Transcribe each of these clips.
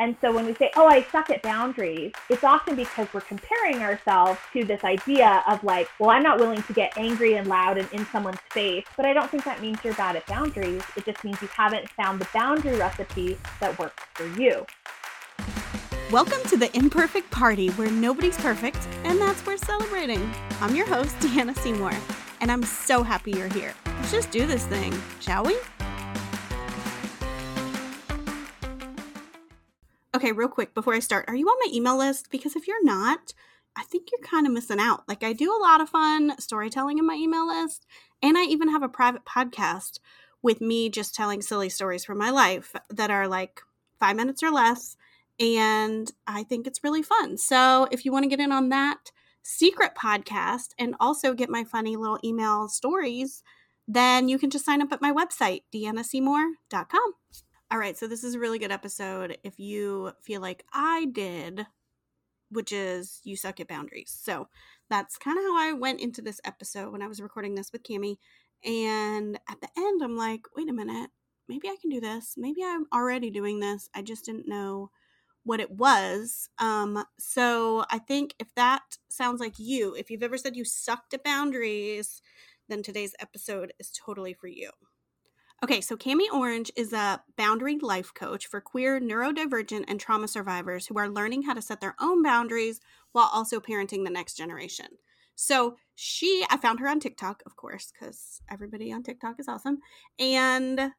And so when we say, oh, I suck at boundaries, it's often because we're comparing ourselves to this idea of like, well, I'm not willing to get angry and loud and in someone's face. But I don't think that means you're bad at boundaries. It just means you haven't found the boundary recipe that works for you. Welcome to the Imperfect Party, where nobody's perfect, and that's worth celebrating. I'm your host, Deanna Seymour, and I'm so happy you're here. Let's just do this thing, shall we? Okay, real quick before I start, are you on my email list? Because if you're not, I think you're kind of missing out. Like, I do a lot of fun storytelling in my email list, and I even have a private podcast with me just telling silly stories from my life that are like five minutes or less. And I think it's really fun. So, if you want to get in on that secret podcast and also get my funny little email stories, then you can just sign up at my website, deannaseymour.com. All right, so this is a really good episode if you feel like I did, which is you suck at boundaries. So that's kind of how I went into this episode when I was recording this with Cami. And at the end, I'm like, wait a minute, maybe I can do this. Maybe I'm already doing this. I just didn't know what it was. Um, so I think if that sounds like you, if you've ever said you sucked at boundaries, then today's episode is totally for you. Okay, so Cami Orange is a boundary life coach for queer, neurodivergent, and trauma survivors who are learning how to set their own boundaries while also parenting the next generation. So she, I found her on TikTok, of course, because everybody on TikTok is awesome. And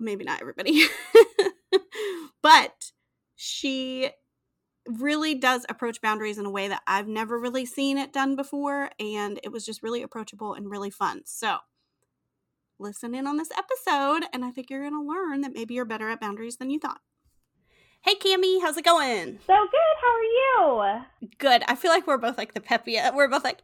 maybe not everybody, but she really does approach boundaries in a way that I've never really seen it done before. And it was just really approachable and really fun. So listen in on this episode, and I think you're going to learn that maybe you're better at boundaries than you thought. Hey, Cami, how's it going? So good. How are you? Good. I feel like we're both like the peppy. Uh, we're both like,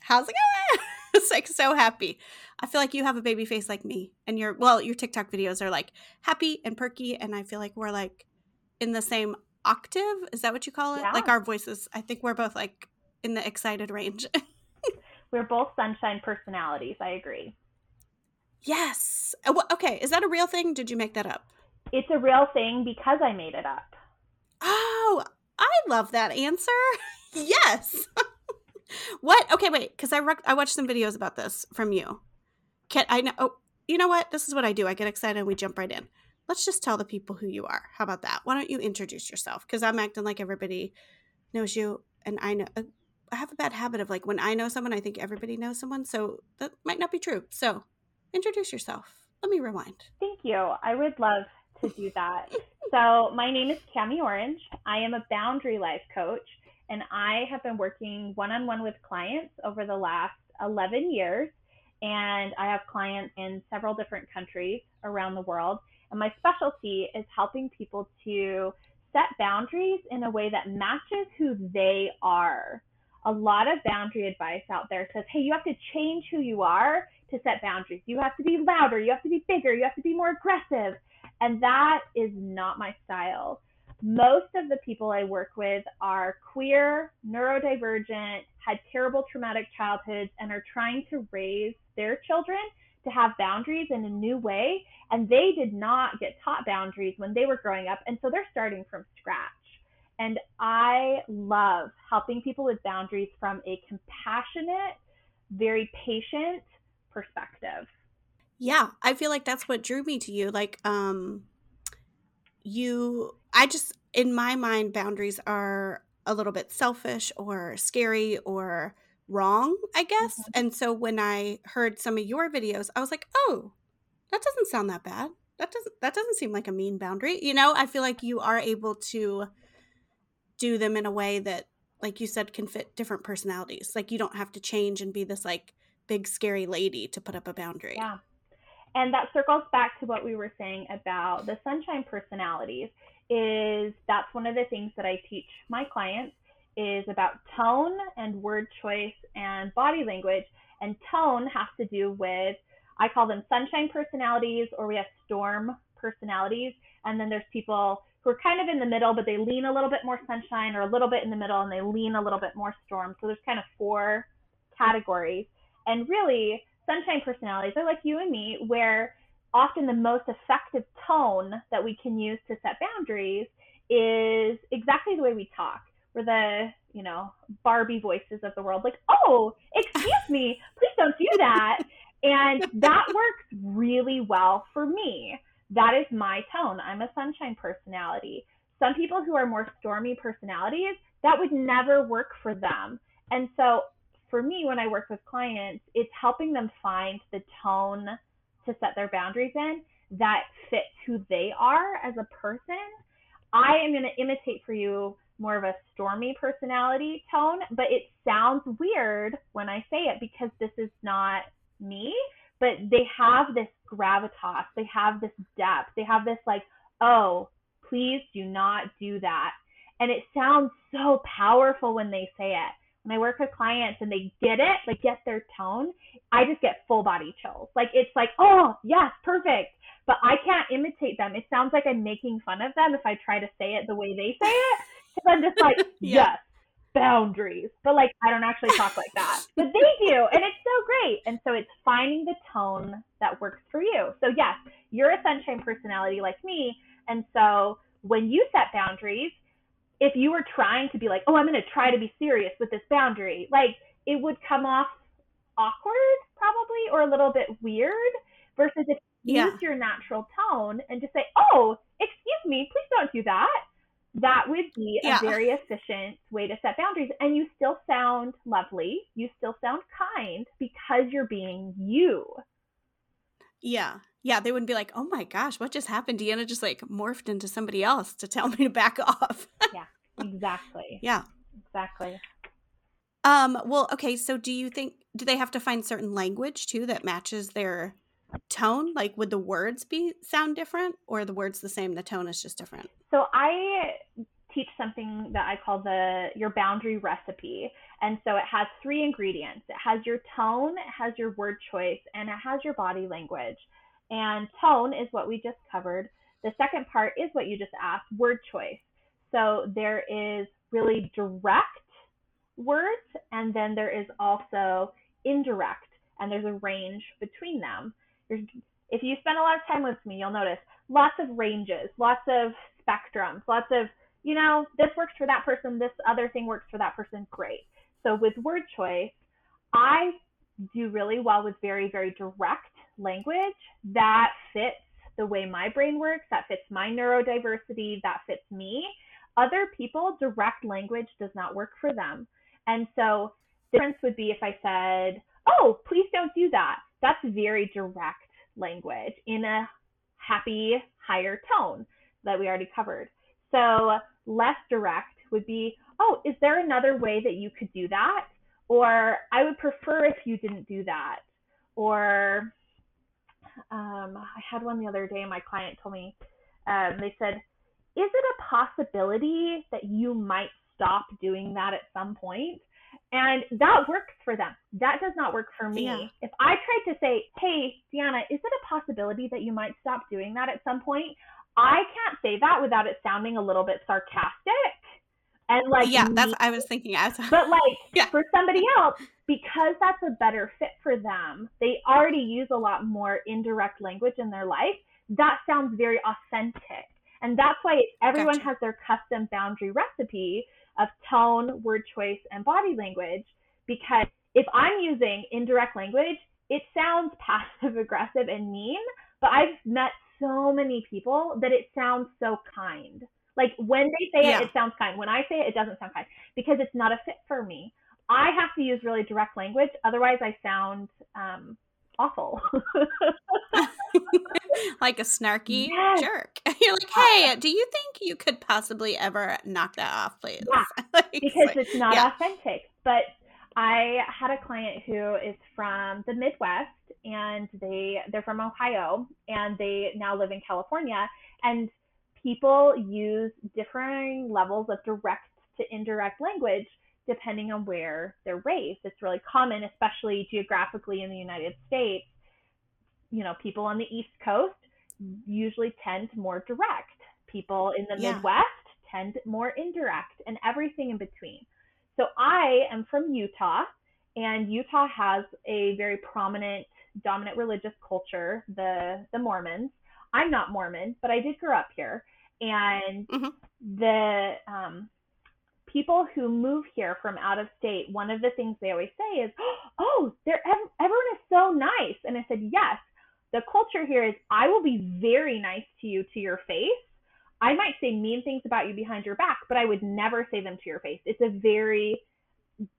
how's it going? it's like so happy. I feel like you have a baby face like me, and your well, your TikTok videos are like happy and perky, and I feel like we're like in the same octave. Is that what you call it? Yeah. Like our voices. I think we're both like in the excited range. we're both sunshine personalities. I agree. Yes. Uh, okay, is that a real thing? Did you make that up? It's a real thing because I made it up. Oh, I love that answer. yes. what? Okay, wait, because I rec- I watched some videos about this from you. Can I know? Oh, you know what? This is what I do. I get excited and we jump right in. Let's just tell the people who you are. How about that? Why don't you introduce yourself? Because I'm acting like everybody knows you, and I know. Uh, I have a bad habit of like when I know someone, I think everybody knows someone. So that might not be true. So introduce yourself. Let me rewind. Thank you. I would love to do that. so, my name is Cami Orange. I am a boundary life coach, and I have been working one on one with clients over the last 11 years. And I have clients in several different countries around the world. And my specialty is helping people to set boundaries in a way that matches who they are. A lot of boundary advice out there says, hey, you have to change who you are to set boundaries. You have to be louder, you have to be bigger, you have to be more aggressive. And that is not my style. Most of the people I work with are queer, neurodivergent, had terrible traumatic childhoods, and are trying to raise their children to have boundaries in a new way. And they did not get taught boundaries when they were growing up. And so they're starting from scratch. And I love helping people with boundaries from a compassionate, very patient, perspective. Yeah, I feel like that's what drew me to you. Like, um, you, I just, in my mind, boundaries are a little bit selfish or scary or wrong, I guess. Mm-hmm. And so when I heard some of your videos, I was like, oh, that doesn't sound that bad. That doesn't that doesn't seem like a mean boundary. You know, I feel like you are able to do them in a way that like you said can fit different personalities. Like you don't have to change and be this like big scary lady to put up a boundary. Yeah. And that circles back to what we were saying about the sunshine personalities is that's one of the things that I teach my clients is about tone and word choice and body language. And tone has to do with I call them sunshine personalities or we have storm personalities. And then there's people who are kind of in the middle, but they lean a little bit more sunshine or a little bit in the middle and they lean a little bit more storm. So there's kind of four categories. And really, sunshine personalities are like you and me, where often the most effective tone that we can use to set boundaries is exactly the way we talk. We're the, you know, Barbie voices of the world. Like, oh, excuse me, please don't do that. And that works really well for me. That is my tone. I'm a sunshine personality. Some people who are more stormy personalities, that would never work for them. And so for me, when I work with clients, it's helping them find the tone to set their boundaries in that fits who they are as a person. I am going to imitate for you more of a stormy personality tone, but it sounds weird when I say it because this is not me. But they have this gravitas, they have this depth, they have this like, oh, please do not do that. And it sounds so powerful when they say it. When I work with clients and they get it, like get their tone, I just get full body chills. Like it's like, oh, yes, perfect. But I can't imitate them. It sounds like I'm making fun of them if I try to say it the way they say it. Because I'm just like, yeah. yes, boundaries. But like, I don't actually talk like that. But they do. And it's so great. And so it's finding the tone that works for you. So, yes, you're a sunshine personality like me. And so when you set boundaries, if you were trying to be like, oh, I'm going to try to be serious with this boundary, like it would come off awkward probably or a little bit weird versus if you yeah. use your natural tone and just say, oh, excuse me, please don't do that. That would be a very efficient way to set boundaries. And you still sound lovely. You still sound kind because you're being you. Yeah yeah, they wouldn't be like, "Oh my gosh, what just happened?" Deanna just like morphed into somebody else to tell me to back off. yeah, exactly. Yeah, exactly. Um. Well, okay. So, do you think do they have to find certain language too that matches their tone? Like, would the words be sound different, or the words the same? The tone is just different. So I teach something that I call the your boundary recipe. And so it has three ingredients. It has your tone, it has your word choice, and it has your body language. And tone is what we just covered. The second part is what you just asked word choice. So there is really direct words, and then there is also indirect, and there's a range between them. If you spend a lot of time with me, you'll notice lots of ranges, lots of spectrums, lots of, you know, this works for that person, this other thing works for that person, great. So with word choice, I do really well with very, very direct language that fits the way my brain works, that fits my neurodiversity, that fits me. Other people, direct language does not work for them. And so the difference would be if I said, oh, please don't do that. That's very direct language in a happy, higher tone that we already covered. So less direct would be, oh, is there another way that you could do that? Or I would prefer if you didn't do that. Or um, I had one the other day, my client told me, um, they said, Is it a possibility that you might stop doing that at some point? And that works for them. That does not work for me. Yeah. If I tried to say, Hey, Deanna, is it a possibility that you might stop doing that at some point? I can't say that without it sounding a little bit sarcastic and like yeah that's i was thinking as but like yeah. for somebody else because that's a better fit for them they already use a lot more indirect language in their life that sounds very authentic and that's why everyone gotcha. has their custom boundary recipe of tone word choice and body language because if i'm using indirect language it sounds passive aggressive and mean but i've met so many people that it sounds so kind like when they say yeah. it, it sounds kind. When I say it, it doesn't sound kind because it's not a fit for me. I have to use really direct language, otherwise I sound um, awful. like a snarky yes. jerk. You're like, hey, do you think you could possibly ever knock that off, please? Yeah, like, because like, it's not yeah. authentic. But I had a client who is from the Midwest and they they're from Ohio and they now live in California and people use differing levels of direct to indirect language depending on where they're raised. It's really common, especially geographically in the United States. You know, people on the East Coast usually tend more direct. People in the yeah. Midwest tend more indirect and everything in between. So I am from Utah and Utah has a very prominent dominant religious culture, the the Mormons. I'm not Mormon, but I did grow up here. And mm-hmm. the um, people who move here from out of state, one of the things they always say is, "Oh, they're everyone is so nice." And I said, "Yes, the culture here is I will be very nice to you to your face. I might say mean things about you behind your back, but I would never say them to your face. It's a very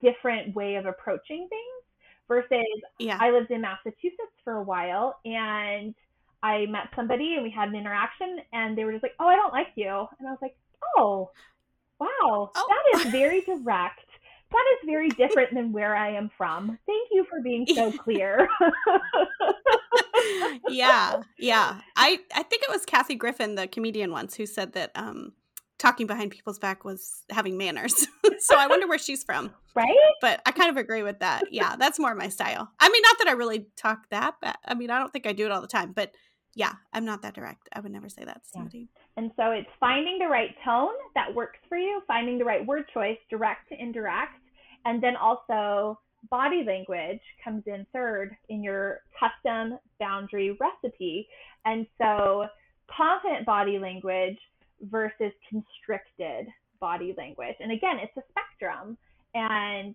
different way of approaching things versus yeah. I lived in Massachusetts for a while and I met somebody and we had an interaction and they were just like, "Oh, I don't like you." And I was like, "Oh, wow. Oh. That is very direct. That is very different than where I am from. Thank you for being so clear." yeah. Yeah. I I think it was Kathy Griffin, the comedian once, who said that um talking behind people's back was having manners. so I wonder where she's from. Right? But I kind of agree with that. Yeah, that's more my style. I mean, not that I really talk that bad. I mean, I don't think I do it all the time, but yeah, I'm not that direct. I would never say that to somebody. Yeah. And so it's finding the right tone that works for you, finding the right word choice, direct to indirect, and then also body language comes in third in your custom boundary recipe. And so confident body language versus constricted body language. And again, it's a spectrum. And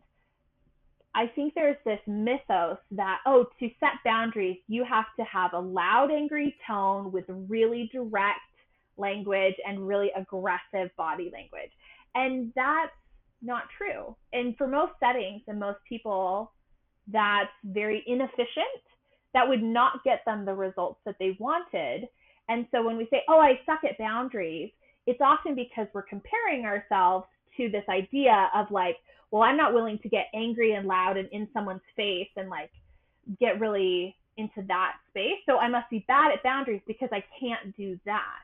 I think there's this mythos that, oh, to set boundaries, you have to have a loud, angry tone with really direct language and really aggressive body language. And that's not true. And for most settings and most people, that's very inefficient. That would not get them the results that they wanted. And so when we say, oh, I suck at boundaries, it's often because we're comparing ourselves to this idea of like, well, I'm not willing to get angry and loud and in someone's face and like get really into that space. So I must be bad at boundaries because I can't do that.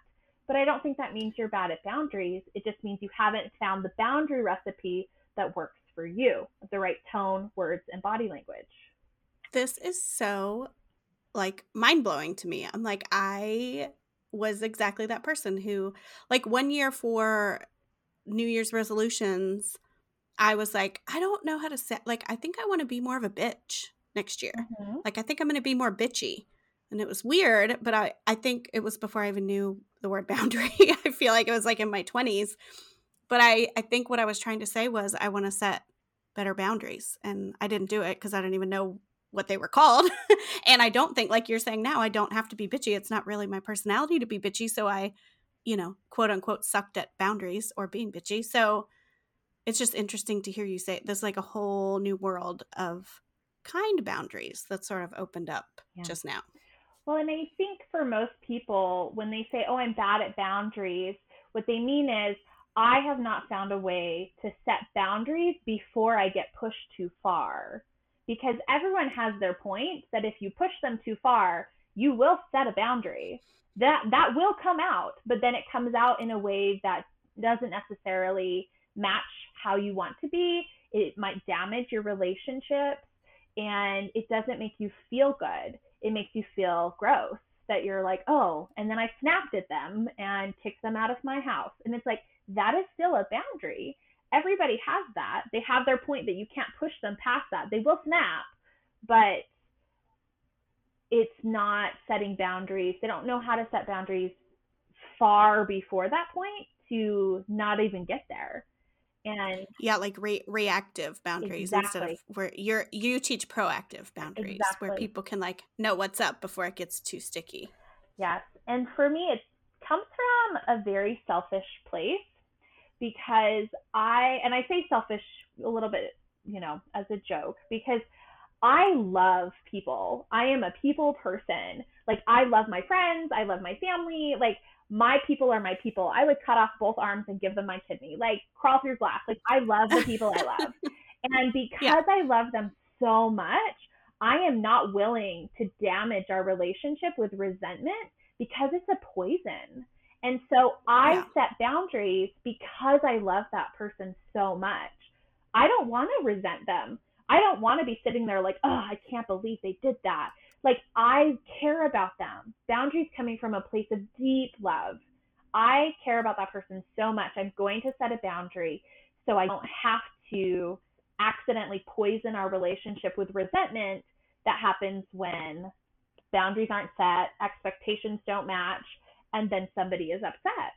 But I don't think that means you're bad at boundaries. It just means you haven't found the boundary recipe that works for you, the right tone, words, and body language. This is so like mind blowing to me. I'm like, I was exactly that person who, like, one year for New Year's resolutions, I was like, I don't know how to set, like, I think I want to be more of a bitch next year. Mm-hmm. Like, I think I'm going to be more bitchy. And it was weird, but I, I think it was before I even knew the word boundary. I feel like it was like in my 20s. But I, I think what I was trying to say was I want to set better boundaries. And I didn't do it because I didn't even know what they were called. and I don't think, like you're saying now, I don't have to be bitchy. It's not really my personality to be bitchy. So I, you know, quote unquote, sucked at boundaries or being bitchy. So it's just interesting to hear you say there's like a whole new world of kind boundaries that sort of opened up yeah. just now. Well, and I think for most people, when they say, oh, I'm bad at boundaries, what they mean is, I have not found a way to set boundaries before I get pushed too far because everyone has their point that if you push them too far, you will set a boundary. That that will come out, but then it comes out in a way that doesn't necessarily match how you want to be. It might damage your relationships and it doesn't make you feel good. It makes you feel gross that you're like, "Oh, and then I snapped at them and kicked them out of my house." And it's like that is still a boundary everybody has that. They have their point that you can't push them past that. They will snap, but it's not setting boundaries. They don't know how to set boundaries far before that point to not even get there. And yeah, like re- reactive boundaries exactly. instead of where you're you teach proactive boundaries exactly. where people can like know what's up before it gets too sticky. Yes. And for me it comes from a very selfish place because I, and I say selfish a little bit, you know, as a joke, because I love people. I am a people person. Like, I love my friends. I love my family. Like, my people are my people. I would cut off both arms and give them my kidney. Like, crawl through glass. Like, I love the people I love. And because yeah. I love them so much, I am not willing to damage our relationship with resentment because it's a poison. And so I yeah. set boundaries because I love that person so much. I don't want to resent them. I don't want to be sitting there like, oh, I can't believe they did that. Like, I care about them. Boundaries coming from a place of deep love. I care about that person so much. I'm going to set a boundary so I don't have to accidentally poison our relationship with resentment that happens when boundaries aren't set, expectations don't match, and then somebody is upset.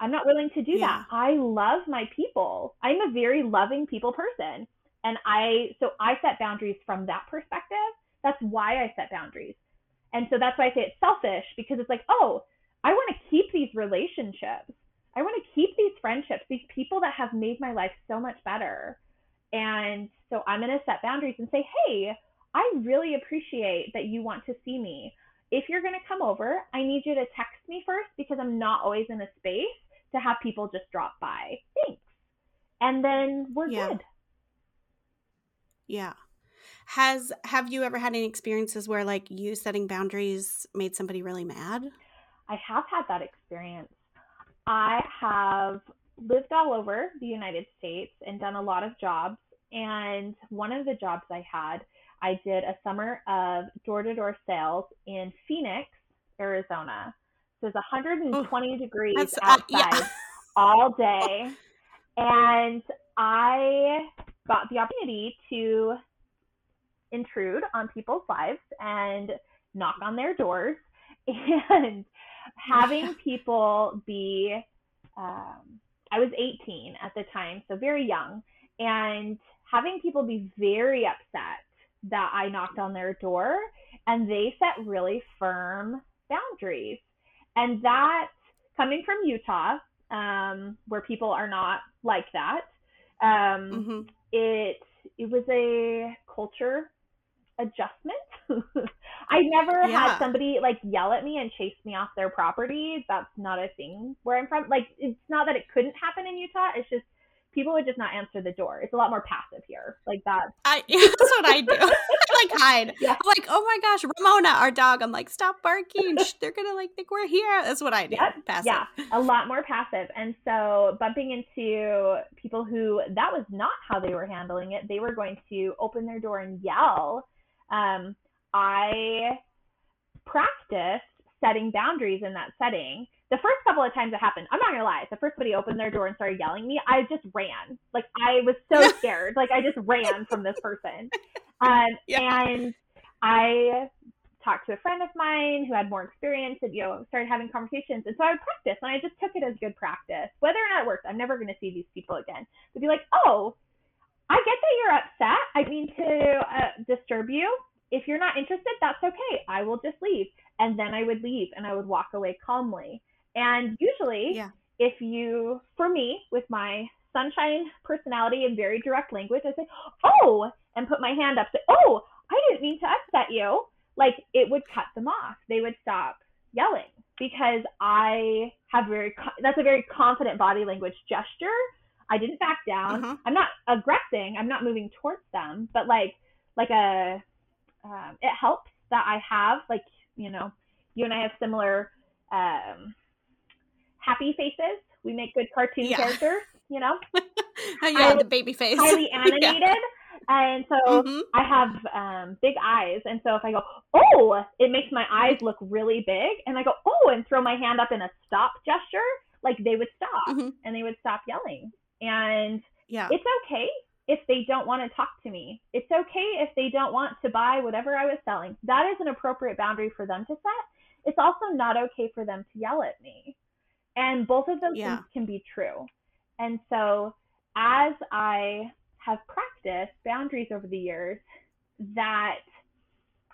I'm not willing to do yeah. that. I love my people. I'm a very loving people person. And I, so I set boundaries from that perspective. That's why I set boundaries. And so that's why I say it's selfish because it's like, oh, I want to keep these relationships. I want to keep these friendships, these people that have made my life so much better. And so I'm going to set boundaries and say, hey, I really appreciate that you want to see me. If you're going to come over, I need you to text me first because I'm not always in a space to have people just drop by. Thanks. And then we're yeah. good. Yeah. Has have you ever had any experiences where like you setting boundaries made somebody really mad? I have had that experience. I have lived all over the United States and done a lot of jobs. And one of the jobs I had, I did a summer of door to door sales in Phoenix, Arizona. So it's 120 degrees outside uh, yeah. all day. And I got the opportunity to intrude on people's lives and knock on their doors and having people be um, i was 18 at the time so very young and having people be very upset that i knocked on their door and they set really firm boundaries and that coming from utah um, where people are not like that um, mm-hmm. it it was a culture adjustment. I never yeah. had somebody like yell at me and chase me off their property. That's not a thing where I'm from. Like it's not that it couldn't happen in Utah. It's just people would just not answer the door. It's a lot more passive here. Like that. I that's what I do. I like hide. Yeah. I'm like, oh my gosh, Ramona, our dog. I'm like, stop barking. They're gonna like think we're here. That's what I do. Yep. Passive. Yeah, a lot more passive. And so bumping into people who that was not how they were handling it. They were going to open their door and yell um, I practiced setting boundaries in that setting. The first couple of times it happened, I'm not gonna lie. The first somebody opened their door and started yelling at me, I just ran. Like I was so scared. like I just ran from this person. Um, yeah. And I talked to a friend of mine who had more experience and you know started having conversations and so i would practice and i just took it as good practice whether or not it works i'm never going to see these people again to be like oh I get that you're upset. I mean to uh, disturb you. If you're not interested, that's okay. I will just leave. And then I would leave and I would walk away calmly. And usually, yeah. if you, for me, with my sunshine personality and very direct language, I say, oh, and put my hand up, say, oh, I didn't mean to upset you. Like it would cut them off. They would stop yelling because I have very, that's a very confident body language gesture I didn't back down. Uh-huh. I'm not aggressing. I'm not moving towards them, but like like a um, it helps that I have like you know you and I have similar um, happy faces. We make good cartoon yeah. characters, you know. yeah, the baby face, highly animated. yeah. And so mm-hmm. I have um, big eyes, and so if I go, oh, it makes my eyes look really big, and I go, oh, and throw my hand up in a stop gesture, like they would stop mm-hmm. and they would stop yelling. And yeah. it's okay if they don't want to talk to me. It's okay if they don't want to buy whatever I was selling. That is an appropriate boundary for them to set. It's also not okay for them to yell at me. And both of those yeah. things can be true. And so as I have practiced boundaries over the years, that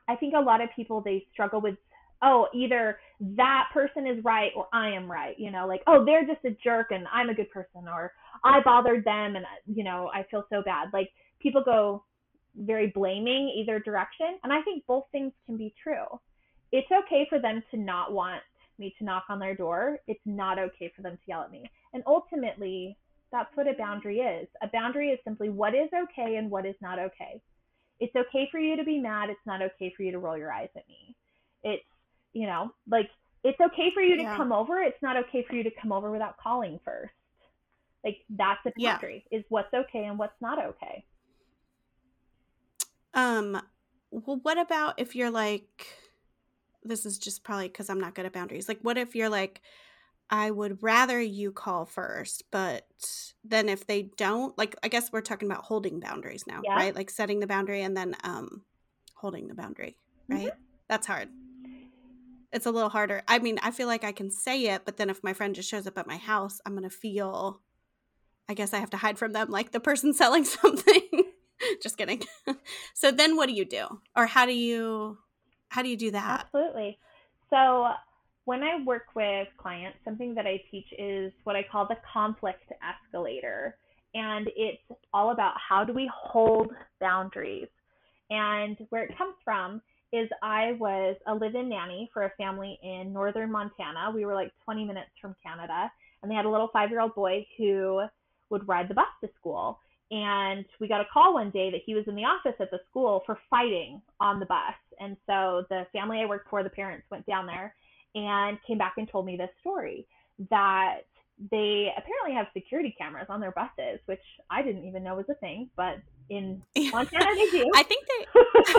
I think a lot of people they struggle with oh, either that person is right or I am right, you know, like, oh, they're just a jerk and I'm a good person, or I bothered them and, you know, I feel so bad. Like, people go very blaming either direction. And I think both things can be true. It's okay for them to not want me to knock on their door. It's not okay for them to yell at me. And ultimately, that's what a boundary is. A boundary is simply what is okay and what is not okay. It's okay for you to be mad. It's not okay for you to roll your eyes at me. It's you know, like it's okay for you to yeah. come over. It's not okay for you to come over without calling first. Like that's a boundary yeah. is what's okay and what's not okay. Um, well, what about if you're like, this is just probably because I'm not good at boundaries. Like, what if you're like, I would rather you call first, but then if they don't, like, I guess we're talking about holding boundaries now, yeah. right? Like setting the boundary and then um holding the boundary, right? Mm-hmm. That's hard It's a little harder. I mean, I feel like I can say it, but then if my friend just shows up at my house, I'm going to feel I guess I have to hide from them like the person selling something. just kidding. so then what do you do? Or how do you how do you do that? Absolutely. So when I work with clients, something that I teach is what I call the conflict escalator. And it's all about how do we hold boundaries. And where it comes from is I was a live in nanny for a family in northern Montana. We were like 20 minutes from Canada. And they had a little five year old boy who would ride the bus to school. And we got a call one day that he was in the office at the school for fighting on the bus. And so the family I worked for, the parents went down there and came back and told me this story that they apparently have security cameras on their buses, which I didn't even know was a thing, but in Montana they do. I think they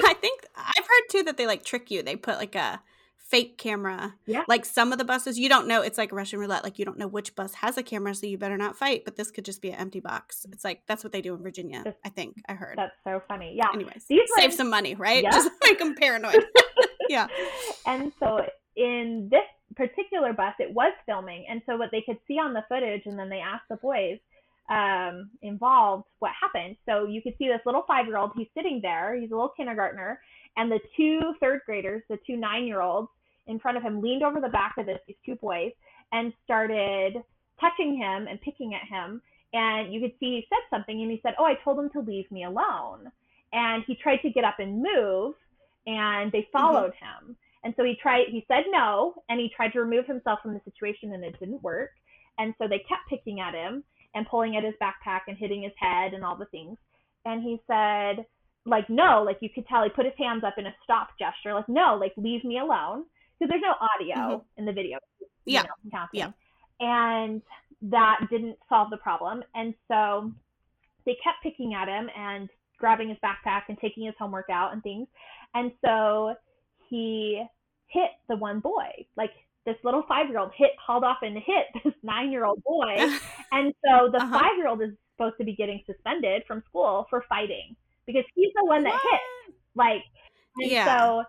I think I've heard too that they like trick you. They put like a fake camera. Yeah. Like some of the buses, you don't know. It's like Russian roulette. Like you don't know which bus has a camera, so you better not fight. But this could just be an empty box. Mm-hmm. It's like that's what they do in Virginia. I think I heard. That's so funny. Yeah. Anyways, These save some money, right? Yeah. Just make them paranoid. yeah. And so in this particular bus, it was filming, and so what they could see on the footage, and then they asked the boys um, involved what happened. So you could see this little five year old. He's sitting there. He's a little kindergartner, and the two third graders, the two nine year olds in front of him leaned over the back of this, these two boys and started touching him and picking at him. And you could see he said something and he said, Oh, I told him to leave me alone. And he tried to get up and move and they mm-hmm. followed mm-hmm. him. And so he tried, he said no, and he tried to remove himself from the situation and it didn't work. And so they kept picking at him and pulling at his backpack and hitting his head and all the things. And he said, like, no, like you could tell he put his hands up in a stop gesture, like, no, like, leave me alone because there's no audio mm-hmm. in the video. Yeah. Know, yeah. And that didn't solve the problem. And so they kept picking at him and grabbing his backpack and taking his homework out and things. And so he hit the one boy. Like this little five year old hit, hauled off and hit this nine year old boy. and so the uh-huh. five year old is supposed to be getting suspended from school for fighting because he's the one that what? hit. Like, and yeah. so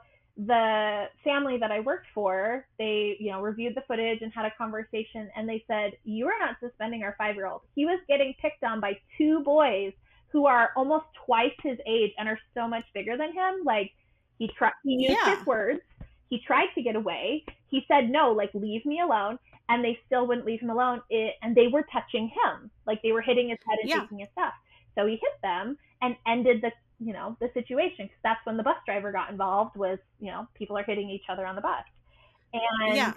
the family that I worked for, they, you know, reviewed the footage and had a conversation and they said, You are not suspending our five year old. He was getting picked on by two boys who are almost twice his age and are so much bigger than him. Like he tried he used yeah. his words. He tried to get away. He said, No, like leave me alone. And they still wouldn't leave him alone. It, and they were touching him. Like they were hitting his head and yeah. taking his stuff. So he hit them and ended the you know the situation because that's when the bus driver got involved was you know people are hitting each other on the bus and yeah.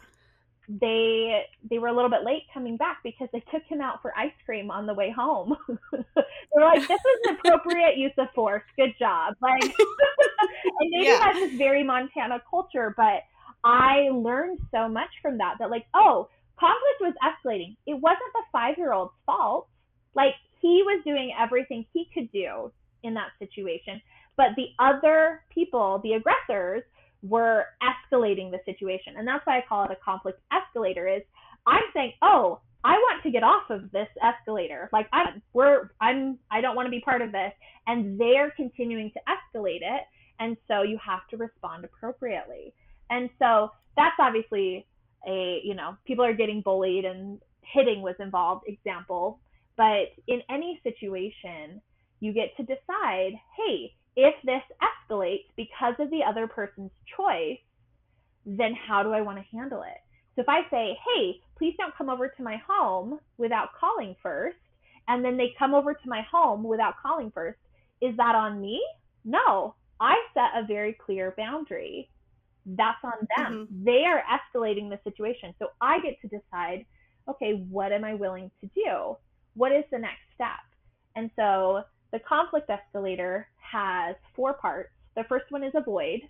they they were a little bit late coming back because they took him out for ice cream on the way home they're like this is an appropriate use of force good job like and maybe yeah. has this very montana culture but i learned so much from that that like oh conflict was escalating it wasn't the five year old's fault like he was doing everything he could do in that situation. But the other people, the aggressors, were escalating the situation. And that's why I call it a conflict escalator is I'm saying, "Oh, I want to get off of this escalator. Like I'm we're I'm I don't want to be part of this." And they're continuing to escalate it, and so you have to respond appropriately. And so that's obviously a, you know, people are getting bullied and hitting was involved example, but in any situation, you get to decide hey, if this escalates because of the other person's choice, then how do I want to handle it? So if I say, hey, please don't come over to my home without calling first, and then they come over to my home without calling first, is that on me? No, I set a very clear boundary. That's on them. Mm-hmm. They are escalating the situation. So I get to decide, okay, what am I willing to do? What is the next step? And so the conflict escalator has four parts. The first one is avoid,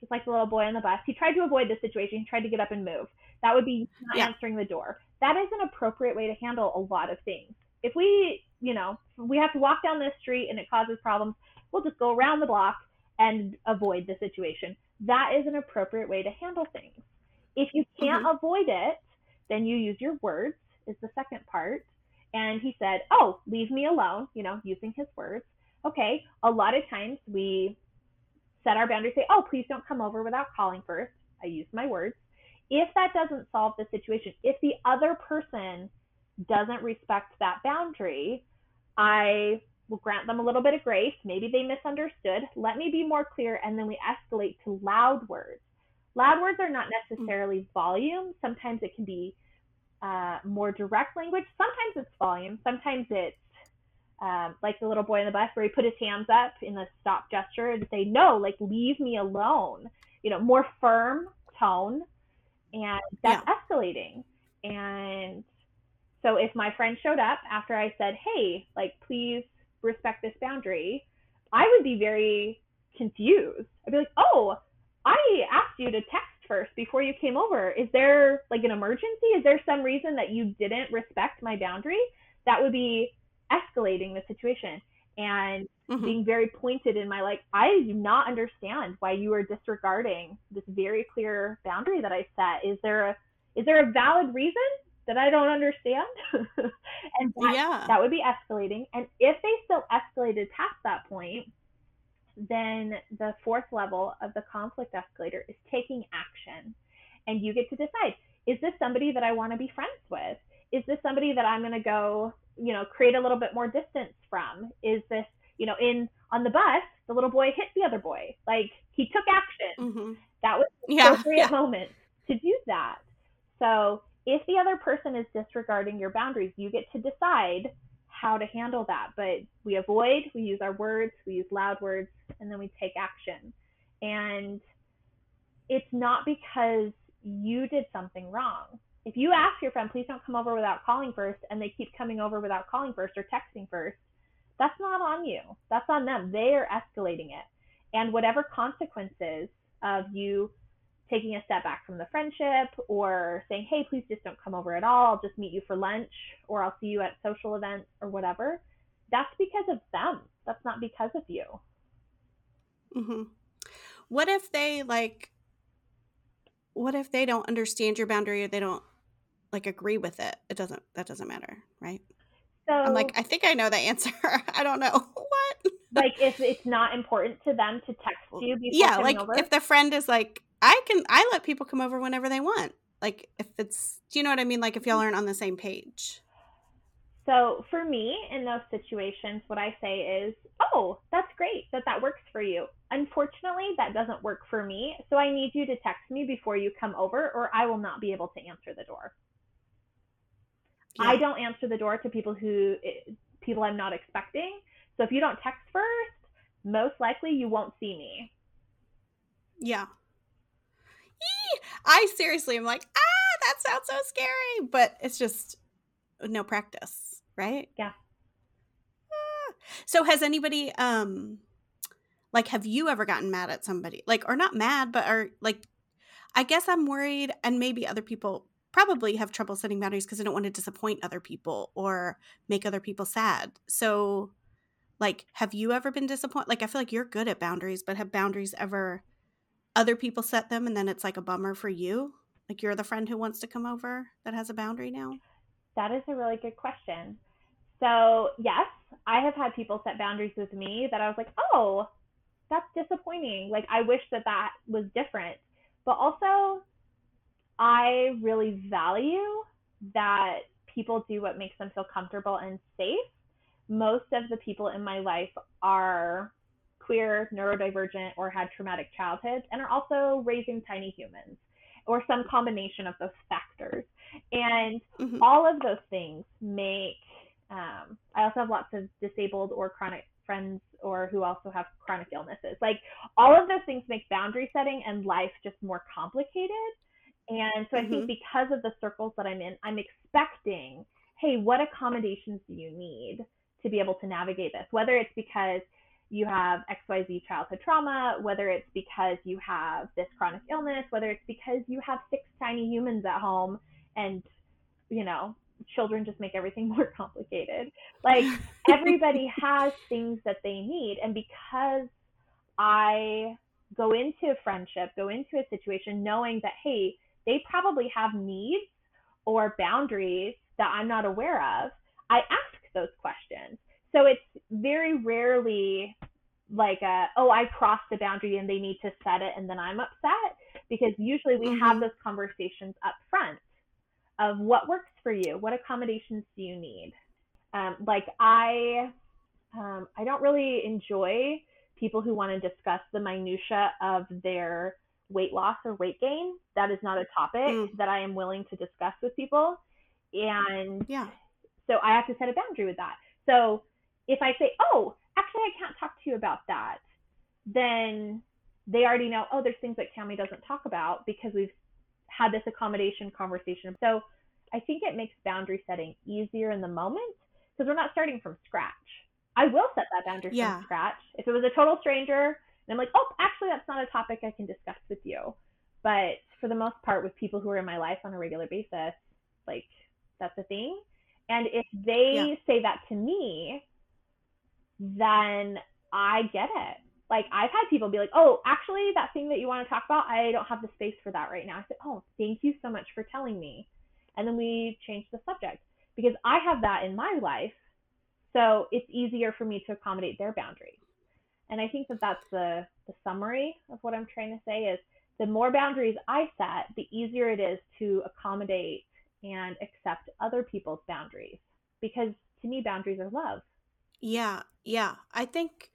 just like the little boy on the bus. He tried to avoid the situation. He tried to get up and move. That would be not yeah. answering the door. That is an appropriate way to handle a lot of things. If we, you know, we have to walk down this street and it causes problems, we'll just go around the block and avoid the situation. That is an appropriate way to handle things. If you can't mm-hmm. avoid it, then you use your words, is the second part. And he said, Oh, leave me alone, you know, using his words. Okay, a lot of times we set our boundaries, say, Oh, please don't come over without calling first. I use my words. if that doesn't solve the situation, if the other person doesn't respect that boundary, I will grant them a little bit of grace. Maybe they misunderstood. Let me be more clear, and then we escalate to loud words. Loud words are not necessarily volume. Sometimes it can be uh, more direct language. Sometimes it's volume. Sometimes it's um, like the little boy in the bus where he put his hands up in the stop gesture and say, no, like leave me alone. You know, more firm tone. And that's yeah. escalating. And so if my friend showed up after I said, hey, like, please respect this boundary, I would be very confused. I'd be like, oh, I asked you to text first before you came over. Is there like an emergency? Is there some reason that you didn't respect my boundary? That would be escalating the situation and mm-hmm. being very pointed in my like i do not understand why you are disregarding this very clear boundary that i set is there a is there a valid reason that i don't understand and that, yeah. that would be escalating and if they still escalated past that point then the fourth level of the conflict escalator is taking action and you get to decide is this somebody that i want to be friends with is this somebody that i'm going to go you know, create a little bit more distance from? Is this, you know, in on the bus, the little boy hit the other boy. Like he took action. Mm-hmm. That was the yeah, appropriate yeah. moment to do that. So if the other person is disregarding your boundaries, you get to decide how to handle that. But we avoid, we use our words, we use loud words, and then we take action. And it's not because you did something wrong if you ask your friend, please don't come over without calling first, and they keep coming over without calling first or texting first, that's not on you. That's on them. They are escalating it. And whatever consequences of you taking a step back from the friendship or saying, hey, please just don't come over at all, I'll just meet you for lunch or I'll see you at social events or whatever, that's because of them. That's not because of you. Mm-hmm. What if they like, what if they don't understand your boundary or they don't like agree with it, it doesn't that doesn't matter, right? So I'm like, I think I know the answer. I don't know what. like if it's not important to them to text you before Yeah, like over? if the friend is like, I can I let people come over whenever they want. Like if it's do you know what I mean? Like if y'all mm-hmm. aren't on the same page. So for me, in those situations, what I say is, "Oh, that's great that that works for you. Unfortunately, that doesn't work for me. So I need you to text me before you come over, or I will not be able to answer the door." Yeah. I don't answer the door to people who eh, people I'm not expecting. So if you don't text first, most likely you won't see me. Yeah. I seriously am like, ah, that sounds so scary, but it's just no practice, right? Yeah. Ah. So has anybody um like have you ever gotten mad at somebody? Like or not mad, but are like I guess I'm worried and maybe other people probably have trouble setting boundaries because I don't want to disappoint other people or make other people sad. So, like, have you ever been disappointed? Like, I feel like you're good at boundaries, but have boundaries ever other people set them and then it's like a bummer for you? Like, you're the friend who wants to come over that has a boundary now? That is a really good question. So, yes, I have had people set boundaries with me that I was like, oh, that's disappointing. Like, I wish that that was different. But also, I really value that people do what makes them feel comfortable and safe. Most of the people in my life are queer, neurodivergent, or had traumatic childhoods, and are also raising tiny humans, or some combination of those factors. And mm-hmm. all of those things make, um, I also have lots of disabled or chronic friends or who also have chronic illnesses. Like all of those things make boundary setting and life just more complicated. And so I think mm-hmm. because of the circles that I'm in, I'm expecting, hey, what accommodations do you need to be able to navigate this? Whether it's because you have XYZ childhood trauma, whether it's because you have this chronic illness, whether it's because you have six tiny humans at home and, you know, children just make everything more complicated. Like everybody has things that they need. And because I go into a friendship, go into a situation knowing that, hey, they probably have needs or boundaries that I'm not aware of. I ask those questions. So it's very rarely like a, oh, I crossed the boundary and they need to set it and then I'm upset because usually we mm-hmm. have those conversations up front of what works for you, what accommodations do you need. Um, like I, um, I don't really enjoy people who want to discuss the minutia of their weight loss or weight gain. That is not a topic mm. that I am willing to discuss with people. And yeah, so I have to set a boundary with that. So if I say, oh, actually, I can't talk to you about that, then they already know, oh, there's things that Cami doesn't talk about because we've had this accommodation conversation. So I think it makes boundary setting easier in the moment because we're not starting from scratch. I will set that boundary yeah. from scratch. If it was a total stranger, and I'm like, oh, actually, that's not a topic I can discuss with you. But for the most part, with people who are in my life on a regular basis, like that's a thing. And if they yeah. say that to me, then I get it. Like I've had people be like, "Oh, actually, that thing that you want to talk about, I don't have the space for that right now." I said, "Oh, thank you so much for telling me," and then we changed the subject because I have that in my life, so it's easier for me to accommodate their boundaries. And I think that that's the the summary of what I'm trying to say is the more boundaries I set, the easier it is to accommodate and accept other people's boundaries because to me boundaries are love. Yeah, yeah. I think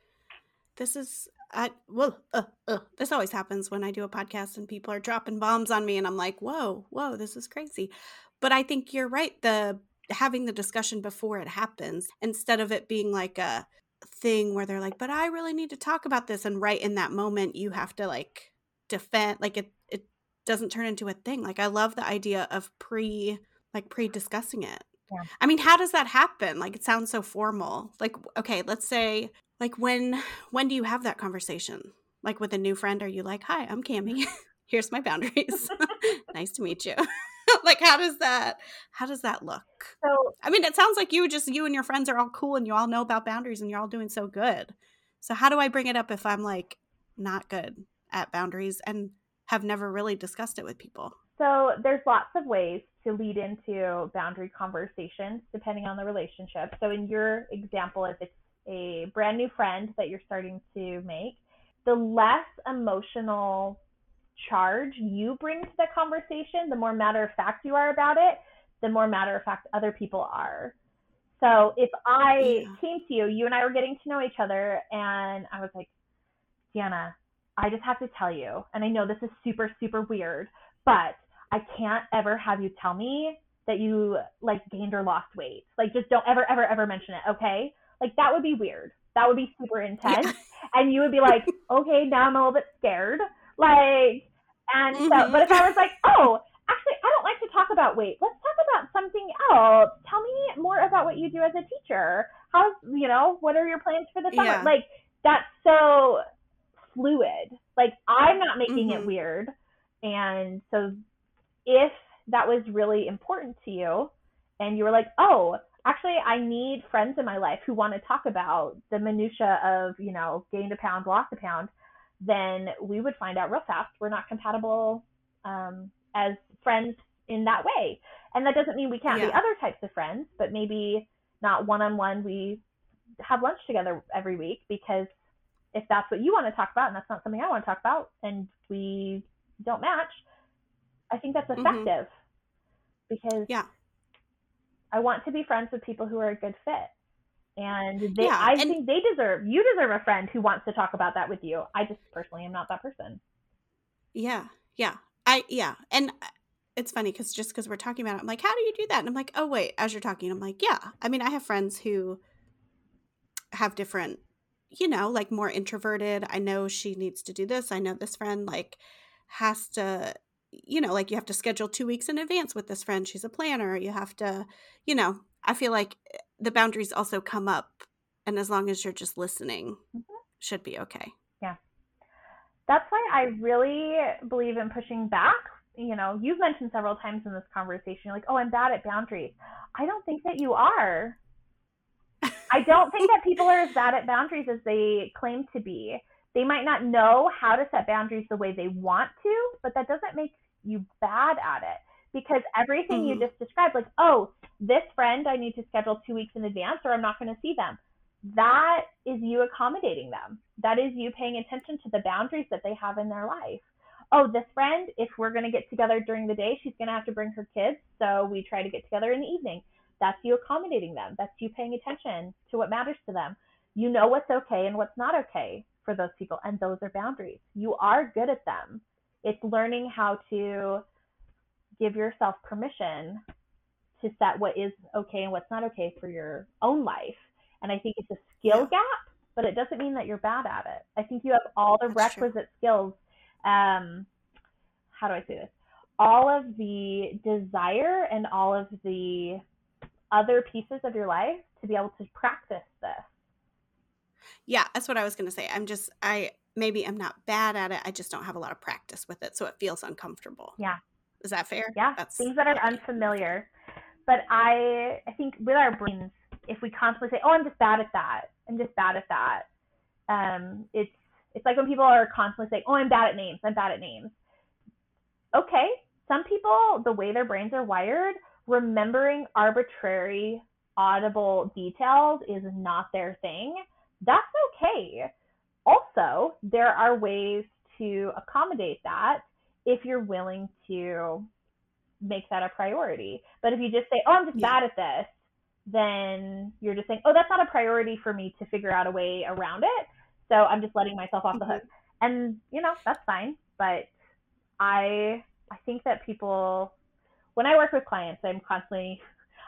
this is I well, uh, uh, this always happens when I do a podcast and people are dropping bombs on me, and I'm like, whoa, whoa, this is crazy. But I think you're right. The having the discussion before it happens instead of it being like a thing where they're like, but I really need to talk about this, and right in that moment you have to like defend, like it it doesn't turn into a thing. Like I love the idea of pre like pre discussing it. Yeah. I mean, how does that happen? Like it sounds so formal. Like okay, let's say like when when do you have that conversation? Like with a new friend are you like, "Hi, I'm Cami. Here's my boundaries. nice to meet you." like how does that how does that look? So I mean, it sounds like you just you and your friends are all cool and you all know about boundaries and you're all doing so good. So how do I bring it up if I'm like not good at boundaries and have never really discussed it with people? So there's lots of ways to lead into boundary conversations depending on the relationship. So in your example, if it's a brand new friend that you're starting to make, the less emotional charge you bring to the conversation, the more matter of fact you are about it, the more matter of fact other people are. So if I yeah. came to you, you and I were getting to know each other, and I was like, Deanna, I just have to tell you, and I know this is super, super weird, but I can't ever have you tell me that you like gained or lost weight. Like just don't ever, ever, ever mention it, okay? Like that would be weird. That would be super intense. Yeah. And you would be like, okay, now I'm a little bit scared. Like, and mm-hmm. so, but if I was like, oh, actually, I don't like to talk about weight. Let's talk about something else. Tell me more about what you do as a teacher. How's, you know, what are your plans for the summer? Yeah. Like, that's so fluid. Like, I'm not making mm-hmm. it weird. And so, if that was really important to you and you were like, oh, actually I need friends in my life who want to talk about the minutia of, you know, gained a pound, lost a pound, then we would find out real fast we're not compatible um, as friends in that way. And that doesn't mean we can't yeah. be other types of friends, but maybe not one on one. We have lunch together every week because if that's what you want to talk about and that's not something I want to talk about and we don't match, I think that's mm-hmm. effective mm-hmm. because yeah. I want to be friends with people who are a good fit. And they, yeah, I and think they deserve, you deserve a friend who wants to talk about that with you. I just personally am not that person. Yeah. Yeah. I, yeah. And it's funny because just because we're talking about it, I'm like, how do you do that? And I'm like, oh, wait, as you're talking, I'm like, yeah. I mean, I have friends who have different, you know, like more introverted. I know she needs to do this. I know this friend, like, has to you know, like you have to schedule two weeks in advance with this friend. She's a planner. You have to, you know, I feel like eh, the boundaries also come up. And as long as you're just listening, mm-hmm. should be okay. Yeah. That's why I really believe in pushing back. You know, you've mentioned several times in this conversation, like, oh, I'm bad at boundaries. I don't think that you are. I don't think that people are as bad at boundaries as they claim to be. They might not know how to set boundaries the way they want to, but that doesn't make you bad at it because everything mm-hmm. you just described, like, oh, this friend I need to schedule two weeks in advance or I'm not going to see them. That is you accommodating them. That is you paying attention to the boundaries that they have in their life. oh, this friend, if we're going to get together during the day, she's going to have to bring her kids. So we try to get together in the evening. That's you accommodating them. That's you paying attention to what matters to them. You know what's okay and what's not okay for those people. And those are boundaries. You are good at them. It's learning how to give yourself permission to set what is okay and what's not okay for your own life. And I think it's a skill gap, but it doesn't mean that you're bad at it. I think you have all the That's requisite true. skills. Um, how do I say this? All of the desire and all of the other pieces of your life to be able to practice this. Yeah, that's what I was going to say. I'm just, I maybe I'm not bad at it. I just don't have a lot of practice with it. So it feels uncomfortable. Yeah. Is that fair? Yeah. That's things that are unfamiliar. But I, I think with our brains, if we constantly say, "Oh, I'm just bad at that," I'm just bad at that. Um, it's it's like when people are constantly saying, "Oh, I'm bad at names. I'm bad at names." Okay, some people, the way their brains are wired, remembering arbitrary audible details is not their thing. That's okay. Also, there are ways to accommodate that if you're willing to make that a priority. But if you just say, "Oh, I'm just yeah. bad at this," then you're just saying, "Oh, that's not a priority for me to figure out a way around it." So I'm just letting myself off the hook. Mm-hmm. And, you know, that's fine, but I I think that people when I work with clients, I'm constantly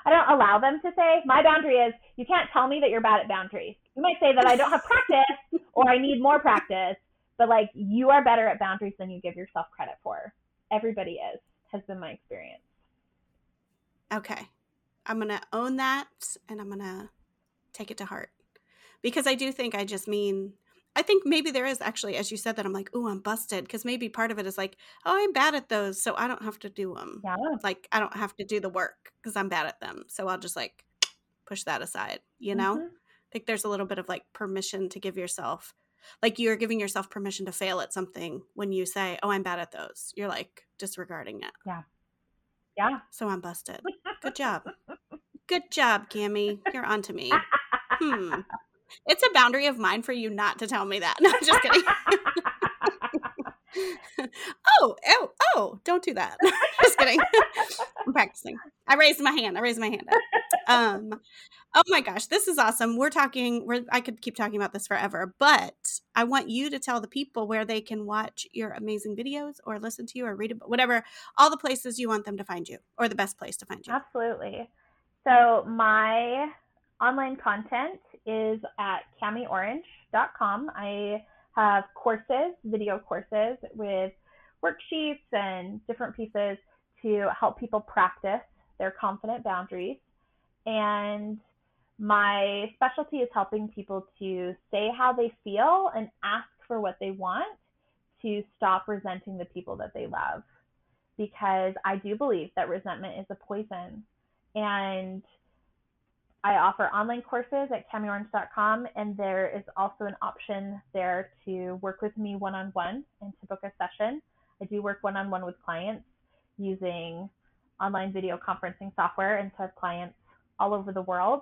I don't allow them to say, my boundary is you can't tell me that you're bad at boundaries. You might say that I don't have practice or I need more practice, but like you are better at boundaries than you give yourself credit for. Everybody is, has been my experience. Okay. I'm going to own that and I'm going to take it to heart because I do think I just mean I think maybe there is actually, as you said, that I'm like, oh, I'm busted because maybe part of it is like, oh, I'm bad at those, so I don't have to do them. Yeah. Like I don't have to do the work because I'm bad at them, so I'll just like push that aside. You know, mm-hmm. I think there's a little bit of like permission to give yourself, like you're giving yourself permission to fail at something when you say, oh, I'm bad at those. You're like disregarding it. Yeah. Yeah. So I'm busted. Good job. Good job, Cami. You're on to me. Hmm. It's a boundary of mine for you not to tell me that. No, just kidding. oh, oh, oh, don't do that. just kidding. I'm practicing. I raised my hand. I raised my hand up. Um, oh my gosh, this is awesome. We're talking, we're, I could keep talking about this forever, but I want you to tell the people where they can watch your amazing videos or listen to you or read about whatever, all the places you want them to find you or the best place to find you. Absolutely. So my online content is at camiorange.com. I have courses, video courses with worksheets and different pieces to help people practice their confident boundaries. And my specialty is helping people to say how they feel and ask for what they want to stop resenting the people that they love. Because I do believe that resentment is a poison. And I offer online courses at camiorange.com, and there is also an option there to work with me one on one and to book a session. I do work one on one with clients using online video conferencing software, and so I have clients all over the world.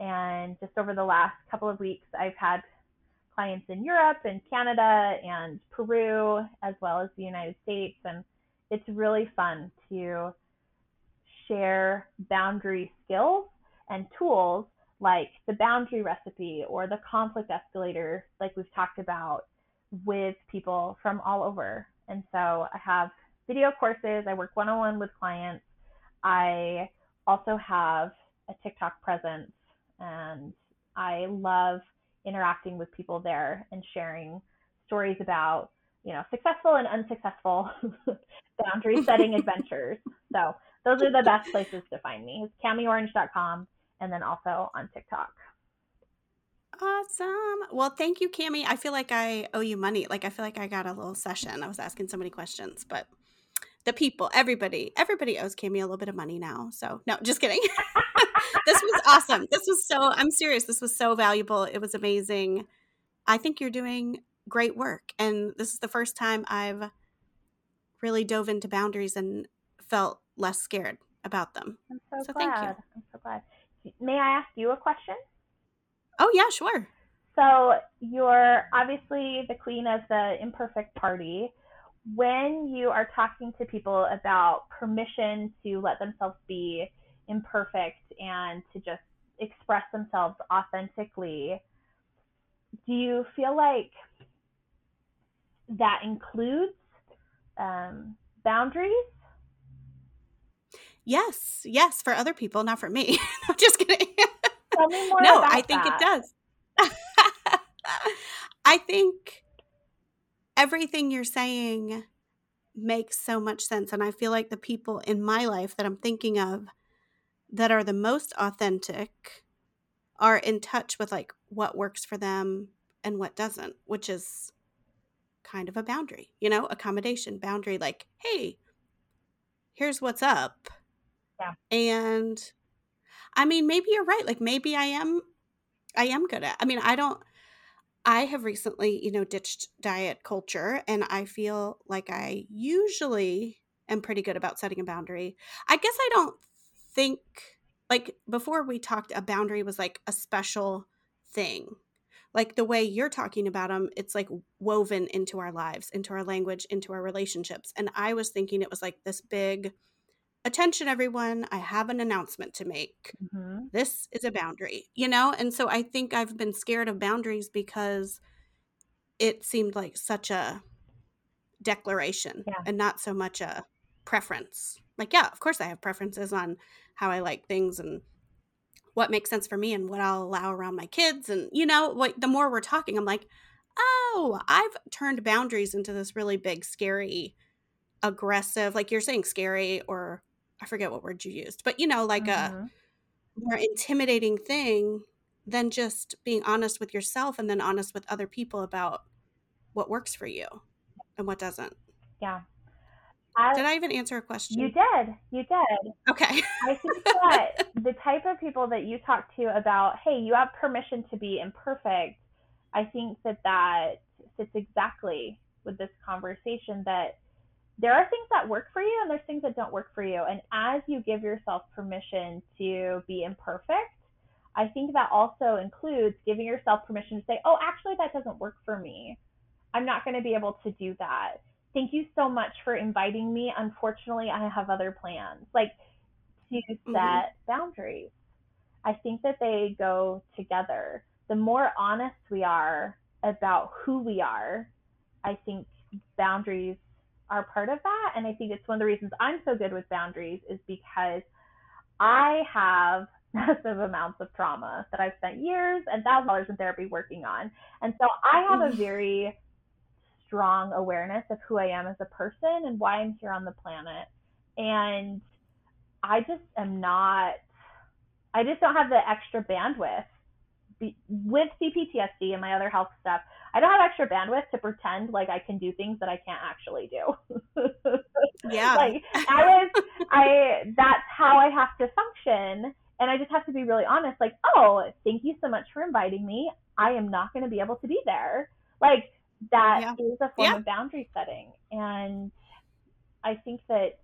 And just over the last couple of weeks, I've had clients in Europe and Canada and Peru, as well as the United States. And it's really fun to share boundary skills and tools like the boundary recipe or the conflict escalator, like we've talked about with people from all over. And so I have video courses, I work one on one with clients. I also have a TikTok presence, and I love interacting with people there and sharing stories about you know successful and unsuccessful boundary setting adventures. So those are the best places to find me. It's camiorange.com and then also on TikTok. Awesome. Well, thank you, Cami. I feel like I owe you money. Like I feel like I got a little session. I was asking so many questions, but the people, everybody, everybody owes Cami a little bit of money now. So no, just kidding. this was awesome. This was so I'm serious. This was so valuable. It was amazing. I think you're doing great work. And this is the first time I've really dove into boundaries and felt less scared about them. I'm so, so glad. Thank you. I'm so glad may I ask you a question? Oh, yeah, sure. So you're obviously the queen of the imperfect party. when you are talking to people about permission to let themselves be imperfect and to just express themselves authentically, do you feel like that includes um, boundaries? Yes, yes, for other people, not for me. I'm just kidding. Tell me more no, I think that. it does. I think everything you're saying makes so much sense. And I feel like the people in my life that I'm thinking of that are the most authentic are in touch with like what works for them and what doesn't, which is kind of a boundary, you know, accommodation, boundary, like, hey, here's what's up. Yeah. And I mean, maybe you're right. Like maybe I am I am good at. I mean, I don't I have recently, you know, ditched diet culture and I feel like I usually am pretty good about setting a boundary. I guess I don't think like before we talked a boundary was like a special thing. Like the way you're talking about them, it's like woven into our lives, into our language, into our relationships. And I was thinking it was like this big attention everyone, I have an announcement to make Mm-hmm. this is a boundary, you know? And so I think I've been scared of boundaries because it seemed like such a declaration Yeah. and not so much a preference. Like, yeah, of course I have preferences on how I like things and what makes sense for me and what I'll allow around my kids. And, you know, like the more we're talking, I'm like, oh, I've turned boundaries into this really big, scary, aggressive, like you're saying, scary, or I forget what word you used, but, you know, like a Mhm. more intimidating thing than just being honest with yourself and then honest with other people about what works for you and what doesn't. Yeah. I, Did I even answer a question? you did. You did. Okay. I think that the type of people that you talk to about, hey, you have permission to be imperfect, I think that that fits exactly with this conversation that there are things that work for you and there's things that don't work for you. And as you give yourself permission to be imperfect, I think that also includes giving yourself permission to say, oh, actually, that doesn't work for me. I'm not going to be able to do that. Thank you so much for inviting me. Unfortunately, I have other plans. Like to set Mhm. boundaries. I think that they go together. The more honest we are about who we are, I think boundaries are part of that. And I think it's one of the reasons I'm so good with boundaries is because I have massive amounts of trauma that I've spent years and thousands of dollars in therapy working on. And so I have a very strong awareness of who I am as a person and why I'm here on the planet. And I just am not, I just don't have the extra bandwidth be, with CPTSD and my other health stuff. I don't have extra bandwidth to pretend like I can do things that I can't actually do. Yeah. like I was, I that's how I have to function, and I just have to be really honest. Like, oh, thank you so much for inviting me. I am not going to be able to be there. Like that is Yeah. a form Yeah. of boundary setting, and I think that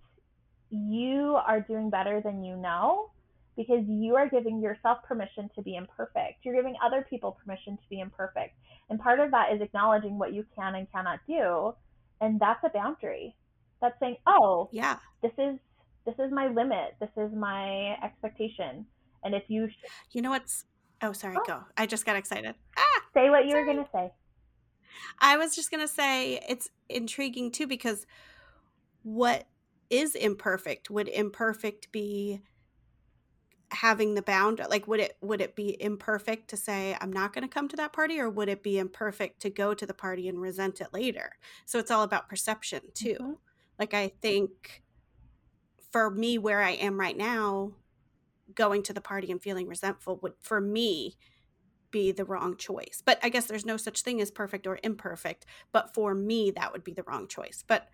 you are doing better than you know because you are giving yourself permission to be imperfect. You're giving other people permission to be imperfect. And part of that is acknowledging what you can and cannot do. And that's a boundary. That's saying, oh, yeah. this is this is my limit. This is my expectation. And if you You know what's Oh, sorry, Oh. go. I just got excited. Ah, say what you were going to say. I was just going to say it's intriguing too because what is imperfect? Would imperfect be having the bound like would it would it be imperfect to say I'm not going to come to that party or would it be imperfect to go to the party and resent it later? So it's all about perception too. Mhm. Like I think for me where I am right now going to the party and feeling resentful would for me be the wrong choice. But I guess there's no such thing as perfect or imperfect, but for me that would be the wrong choice. But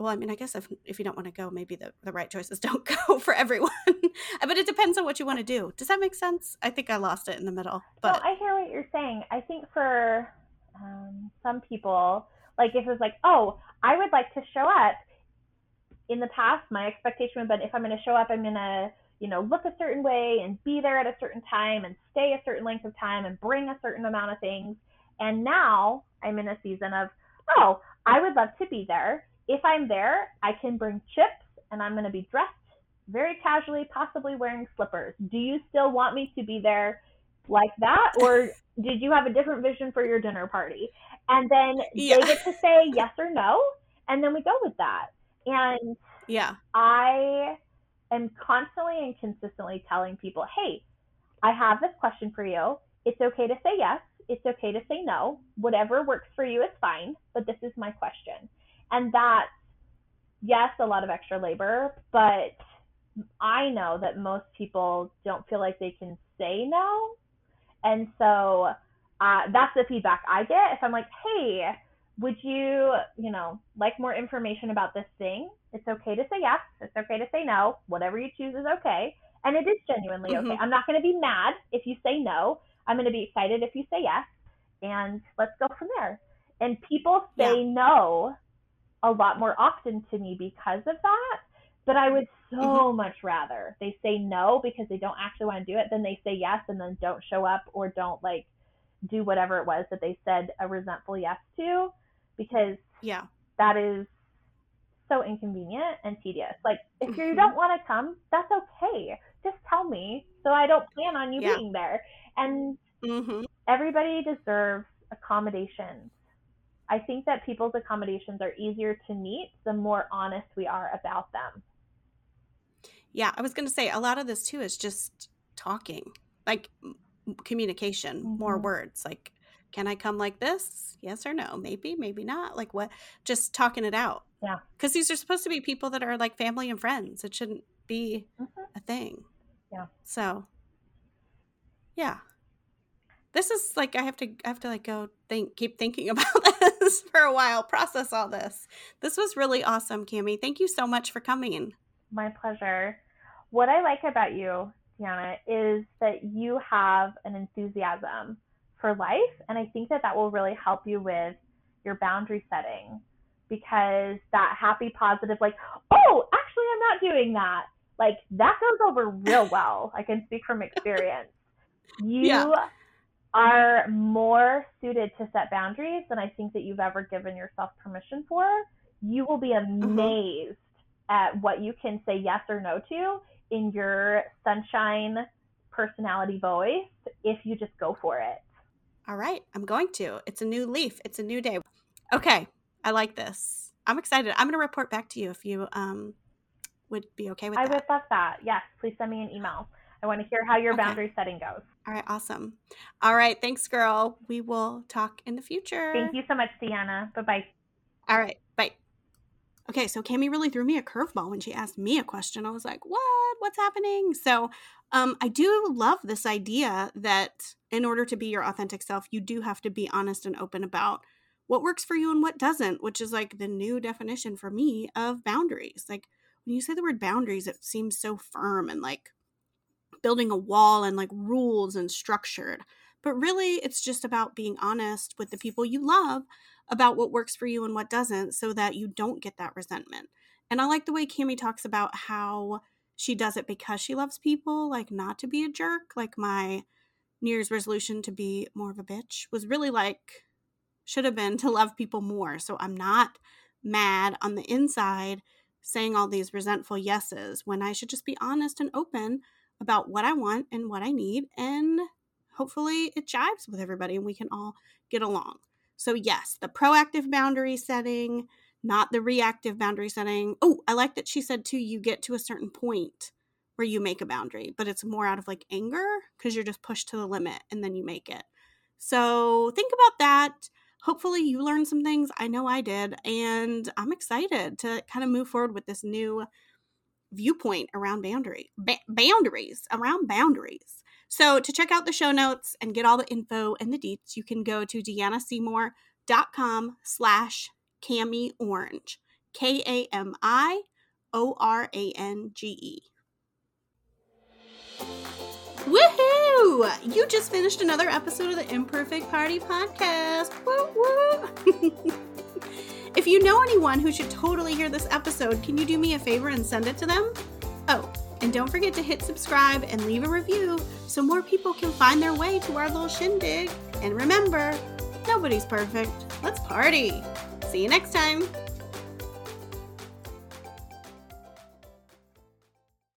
well, I mean, I guess if if you don't want to go, maybe the, the right choices don't go for everyone. but it depends on what you want to do. Does that make sense? I think I lost it in the middle. No, I hear what you're saying. I think for um, some people, like if it's like, oh, I would like to show up. In the past, my expectation would have been if I'm going to show up, I'm going to, you know, look a certain way and be there at a certain time and stay a certain length of time and bring a certain amount of things. And now I'm in a season of, oh, I would love to be there. If I'm there, I can bring chips and I'm going to be dressed very casually, possibly wearing slippers. Do you still want me to be there like that? Or did you have a different vision for your dinner party? And then yeah. they get to say yes or no. And then we go with that. And yeah, I am constantly and consistently telling people, hey, I have this question for you. It's okay to say yes. It's okay to say no. Whatever works for you is fine, but this is my question. And that, yes, a lot of extra labor, but I know that most people don't feel like they can say no. And so uh, that's the feedback I get. If I'm like, hey, would you, you know, like more information about this thing? It's okay to say yes. It's okay to say no. Whatever you choose is okay. And it is genuinely mm-hmm. okay. I'm not going to be mad if you say no. I'm going to be excited if you say yes. And let's go from there. And people say yeah. no a lot more often to me because of that. But I would so mm-hmm. much rather they say no because they don't actually want to do it than they say yes and then don't show up or don't like do whatever it was that they said a resentful yes to because yeah that is so inconvenient and tedious like if mm-hmm. you don't want to come that's okay just tell me so i don't plan on you yeah. being there and mm-hmm. everybody deserves accommodations i think that people's accommodations are easier to meet the more honest we are about them yeah i was going to say a lot of this too is just talking like communication mm-hmm. more words like can I come like this? Yes or no? Maybe, maybe not. Like what? Just talking it out. Yeah. Because these are supposed to be people that are like family and friends. It shouldn't be mm-hmm. a thing. Yeah. So, yeah. This is like I have to I have to like go think keep thinking about this for a while, process all this. This was really awesome, Cami. Thank you so much for coming. My pleasure. What I like about you, Deanna, is that you have an enthusiasm for life. And I think that that will really help you with your boundary setting because that happy, positive, like, oh, actually, I'm not doing that. Like, that goes over real well. I can speak from experience. You yeah. Are more suited to set boundaries than I think that you've ever given yourself permission for. You will be mm-hmm. amazed mm-hmm. at what you can say yes or no to in your sunshine personality voice if you just go for it. All right, I'm going to. It's a new leaf. It's a new day. Okay, I like this. I'm excited. I'm going to report back to you if you um would be okay with I that. I would love that. Yes, please send me an email. I want to hear how your okay. boundary setting goes. All right, awesome. All right, thanks, girl. We will talk in the future. Thank you so much, Deanna. Bye bye. All right, bye. Okay, so Cami really threw me a curveball when she asked me a question. I was like, "What? What's happening?" So um, I do love this idea that in order to be your authentic self, you do have to be honest and open about what works for you and what doesn't, which is like the new definition for me of boundaries. Like when you say the word boundaries, it seems so firm and like building a wall and like rules and structured. But really, it's just about being honest with the people you love about what works for you and what doesn't so that you don't get that resentment. And I like the way Cami talks about how she does it because she loves people, like not to be a jerk. Like my New Year's resolution to be more of a bitch was really like, should have been to love people more. So I'm not mad on the inside saying all these resentful yeses when I should just be honest and open about what I want and what I need. And hopefully it jives with everybody and we can all get along. So, yes, the proactive boundary setting, not the reactive boundary setting. Oh, I like that she said too, you get to a certain point where you make a boundary, but it's more out of like anger because you're just pushed to the limit and then you make it. So think about that. Hopefully, you learned some things. I know I did. And I'm excited to kind of move forward with this new viewpoint around boundary ba- boundaries around boundaries. So to check out the show notes and get all the info and the deets, you can go to deannaseymour.com slash Kami Orange. K A M I O R A N G E. Woohoo! You just finished another episode of the Imperfect Party Podcast. Woo woo! if you know anyone who should totally hear this episode, can you do me a favor and send it to them? Oh, and don't forget to hit subscribe and leave a review so more people can find their way to our little shindig. And remember, nobody's perfect. Let's party! See you next time.